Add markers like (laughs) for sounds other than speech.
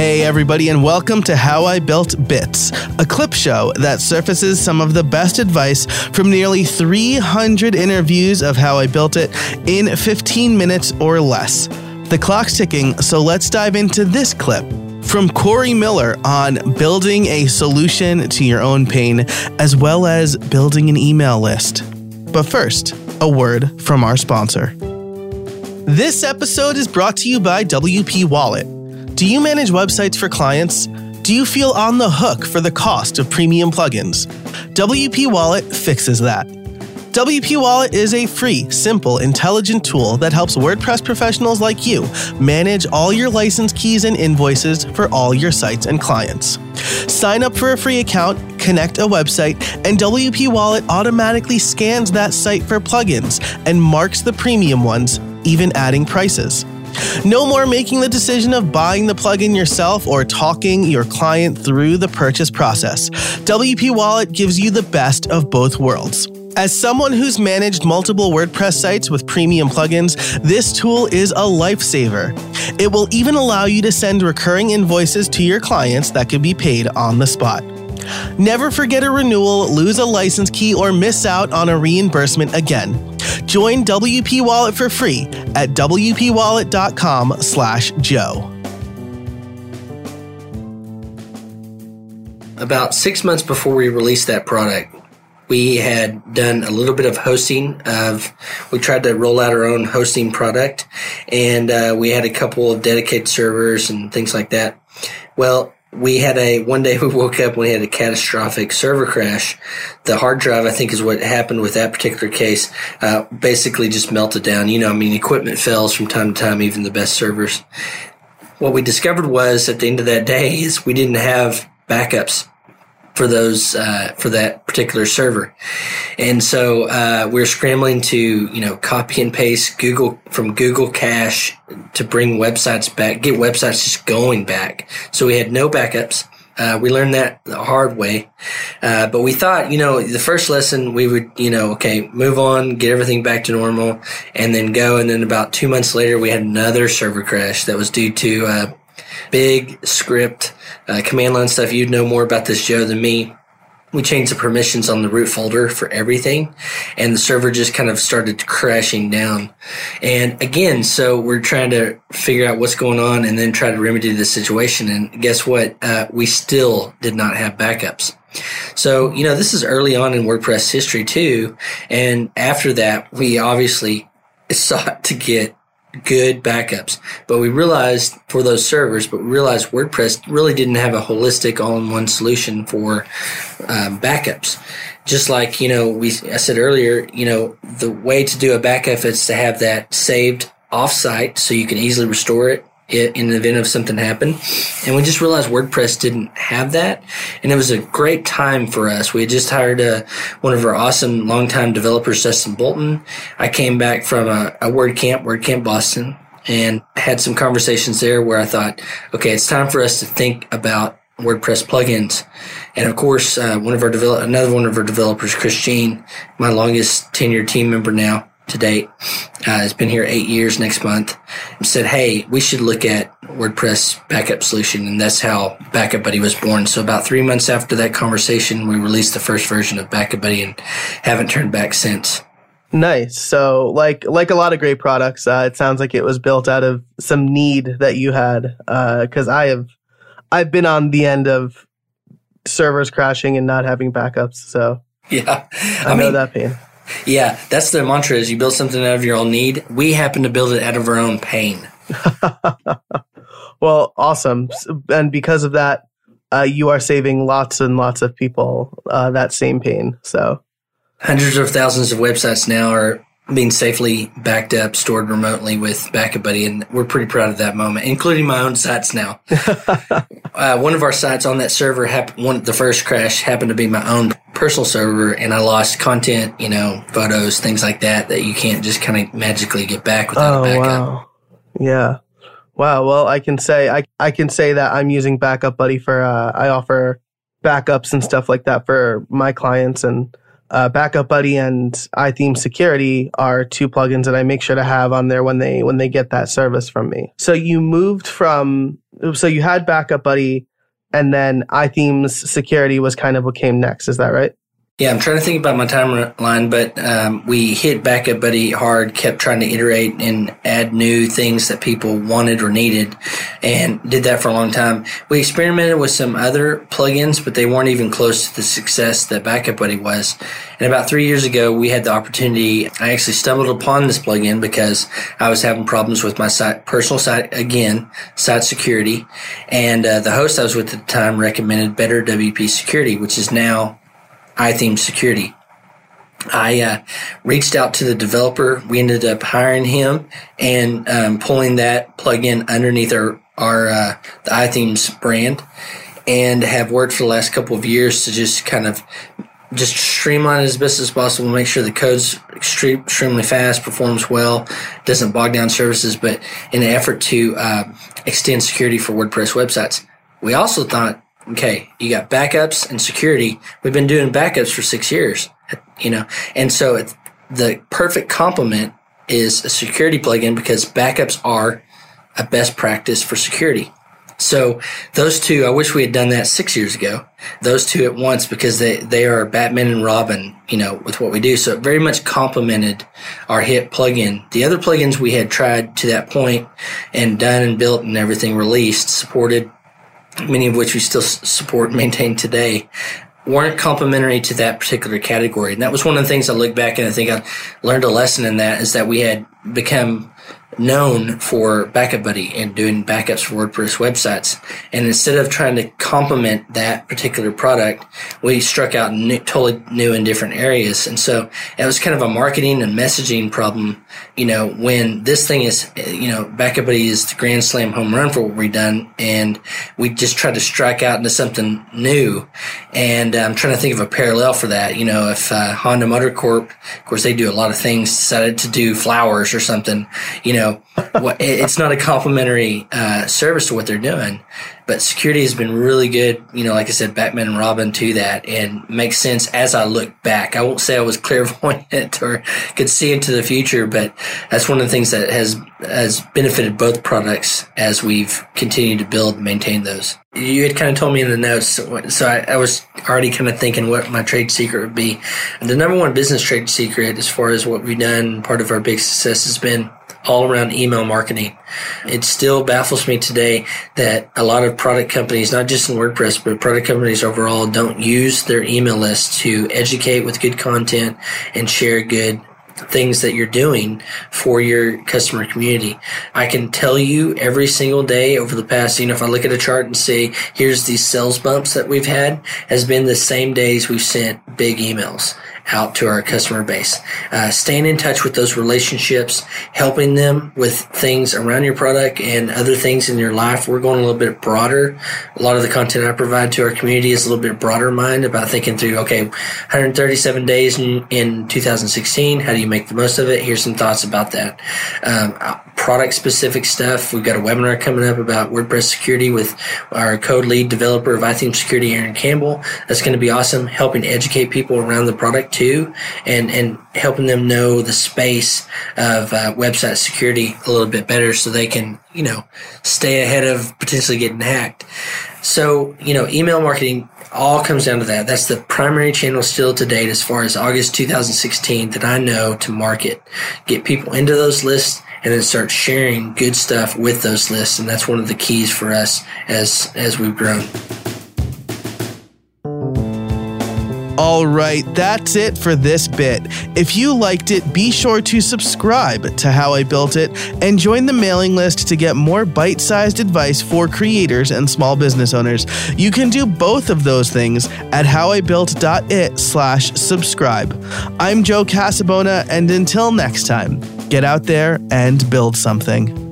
Hey, everybody, and welcome to How I Built Bits, a clip show that surfaces some of the best advice from nearly 300 interviews of how I built it in 15 minutes or less. The clock's ticking, so let's dive into this clip from Cory Miller on building a solution to your own pain, as well as building an email list. But first, a word from our sponsor. This episode is brought to you by WP Wallet. Do you manage websites for clients? Do you feel on the hook for the cost of premium plugins? WP Wallet fixes that. WP Wallet is a free, simple, intelligent tool that helps WordPress professionals like you manage all your license keys and invoices for all your sites and clients. Sign up for a free account, connect a website, and WP Wallet automatically scans that site for plugins and marks the premium ones, even adding prices. No more making the decision of buying the plugin yourself or talking your client through the purchase process. WP Wallet gives you the best of both worlds. As someone who's managed multiple WordPress sites with premium plugins, this tool is a lifesaver. It will even allow you to send recurring invoices to your clients that can be paid on the spot. Never forget a renewal, lose a license key, or miss out on a reimbursement again. Join WP Wallet for free at wpwallet.com slash joe. About six months before we released that product, we had done a little bit of hosting of we tried to roll out our own hosting product and uh, we had a couple of dedicated servers and things like that well we had a one day (laughs) we woke up and we had a catastrophic server crash. The hard drive i think is what happened with that particular case uh, basically just melted down. You know i mean equipment fails from time to time even the best servers. What we discovered was at the end of that day is we didn't have backups for those uh, for that particular server, and so uh, we're scrambling to you know copy and paste Google from Google Cache to bring websites back, get websites just going back. So we had no backups. Uh, we learned that the hard way, uh, but we thought, you know, the first lesson we would, you know, okay, move on, get everything back to normal, and then go. And then about two months later, we had another server crash that was due to uh, big script, uh, command line stuff. You'd know more about this, Joe, than me. We changed the permissions on the root folder for everything, and the server just kind of started crashing down. And again, so we're trying to figure out what's going on and then try to remedy the situation. And guess what? Uh, we still did not have backups. So, you know, this is early on in WordPress history too. And after that, we obviously (laughs) sought to get good backups. But we realized for those servers, but we realized WordPress really didn't have a holistic all-in-one solution for um, backups. Just like you know, we I said earlier, you know, the way to do a backup is to have that saved offsite so you can easily restore it in the event of something happened. And we just realized WordPress didn't have that. And it was a great time for us. We had just hired a, one of our awesome longtime developers, Dustin Bolton. I came back from a, a WordCamp, WordCamp Boston, and had some conversations there where I thought, okay, it's time for us to think about WordPress plugins. And of course, uh, one of our develop, another one of our developers, Chris Jean, my longest tenured team member now, to date. Uh, has been here eight years next month. Said, hey, we should look at WordPress backup solution, and that's how Backup Buddy was born. So about three months after that conversation, we released the first version of Backup Buddy, and haven't turned back since. Nice. So, like like a lot of great products, uh, it sounds like it was built out of some need that you had. Because uh, I have, I've been on the end of servers crashing and not having backups. So yeah, I, I know that pain. Yeah, that's the mantra is you build something out of your own need. We happen to build it out of our own pain. (laughs) well, awesome. And because of that, uh, you are saving lots and lots of people uh, that same pain. So hundreds of thousands of websites now are being safely backed up, stored remotely with Backup Buddy, and we're pretty proud of that moment, including my own sites now. (laughs) uh, one of our sites on that server, happened, one the first crash happened to be my own personal server, and I lost content, you know, photos, things like that, that you can't just kind of magically get back without oh, a backup. Wow. Yeah. Wow. Well, I can say I I can say that I'm using Backup Buddy for uh, I offer backups and stuff like that for my clients and uh, Backup Buddy and iThemes Security are two plugins that I make sure to have on there when they when they get that service from me. So you moved from so you had Backup Buddy, and then iThemes Security was kind of what came next. Is that right? Yeah, I'm trying to think about my timeline, but um, we hit Backup Buddy hard, kept trying to iterate and add new things that people wanted or needed, and did that for a long time. We experimented with some other plugins, but they weren't even close to the success that Backup Buddy was. And about three years ago, we had the opportunity. I actually stumbled upon this plugin because I was having problems with my site, personal site again, site security, and uh, the host I was with at the time recommended Better WP Security, which is now iThemes Security. I uh, reached out to the developer. We ended up hiring him and um, pulling that plugin underneath our our uh, the iThemes brand, and have worked for the last couple of years to just kind of just streamline it as best as possible, make sure the code's extreme, extremely fast, performs well, doesn't bog down services, but in an effort to uh, extend security for WordPress websites. We also thought Okay, you got backups and security. We've been doing backups for six years, you know, and so the perfect complement is a security plugin because backups are a best practice for security. So those two, I wish we had done that six years ago. Those two at once because they, they are Batman and Robin, you know, with what we do. So it very much complemented our hit plugin. The other plugins we had tried to that point and done and built and everything released supported many of which we still support and maintain today, weren't complementary to that particular category. And that was one of the things I look back and I think I learned a lesson in that is that we had become known for Backup Buddy and doing backups for WordPress websites. And instead of trying to complement that particular product, we struck out new, totally new and different areas. And so it was kind of a marketing and messaging problem. You know, when this thing is, you know, Backup Buddy is the grand slam home run for what we've done. And we just tried to strike out into something new. And I'm trying to think of a parallel for that. You know, if uh, Honda Motor Corp, of course, they do a lot of things, decided to do flowers or something, you know, know, it's not a complimentary uh, service to what they're doing. But security has been really good. You know, like I said, Batman and Robin to that, and makes sense as I look back. I won't say I was (laughs) clairvoyant or could see into the future, but that's one of the things that has has benefited both products as we've continued to build and maintain those. You had kind of told me in the notes, so I, I was already kind of thinking what my trade secret would be. And the number one business trade secret, as far as what we've done, part of our big success has been all around email marketing. It still baffles me today that a lot of product companies, not just in WordPress, but product companies overall, don't use their email list to educate with good content and share good things that you're doing for your customer community. I can tell you every single day over the past, you know, if I look at a chart and say, here's these sales bumps that we've had, has been the same days we've sent big emails out to our customer base. Uh, staying in touch with those relationships, helping them with things around your product and other things in your life. We're going a little bit broader. A lot of the content I provide to our community is a little bit broader mind about thinking through, okay, 137 days in, in 2016. How do you make the most of it? Here's some thoughts about that. Um, product specific stuff. We've got a webinar coming up about WordPress security with our code lead developer of iThemes Security, Aaron Campbell. That's going to be awesome, helping educate people around the product too, and and helping them know the space of uh, website security a little bit better, so they can you know stay ahead of potentially getting hacked. So you know, email marketing all comes down to that. That's the primary channel still to date as far as August 2016 that I know to market. Get people into those lists and then start sharing good stuff with those lists. And that's one of the keys for us as, as we've grown. All right, that's it for this bit. If you liked it, be sure to subscribe to How I Built It and join the mailing list to get more bite sized advice for creators and small business owners. You can do both of those things at howibuilt.it slash subscribe. I'm Joe Casabona, and until next time, get out there and build something.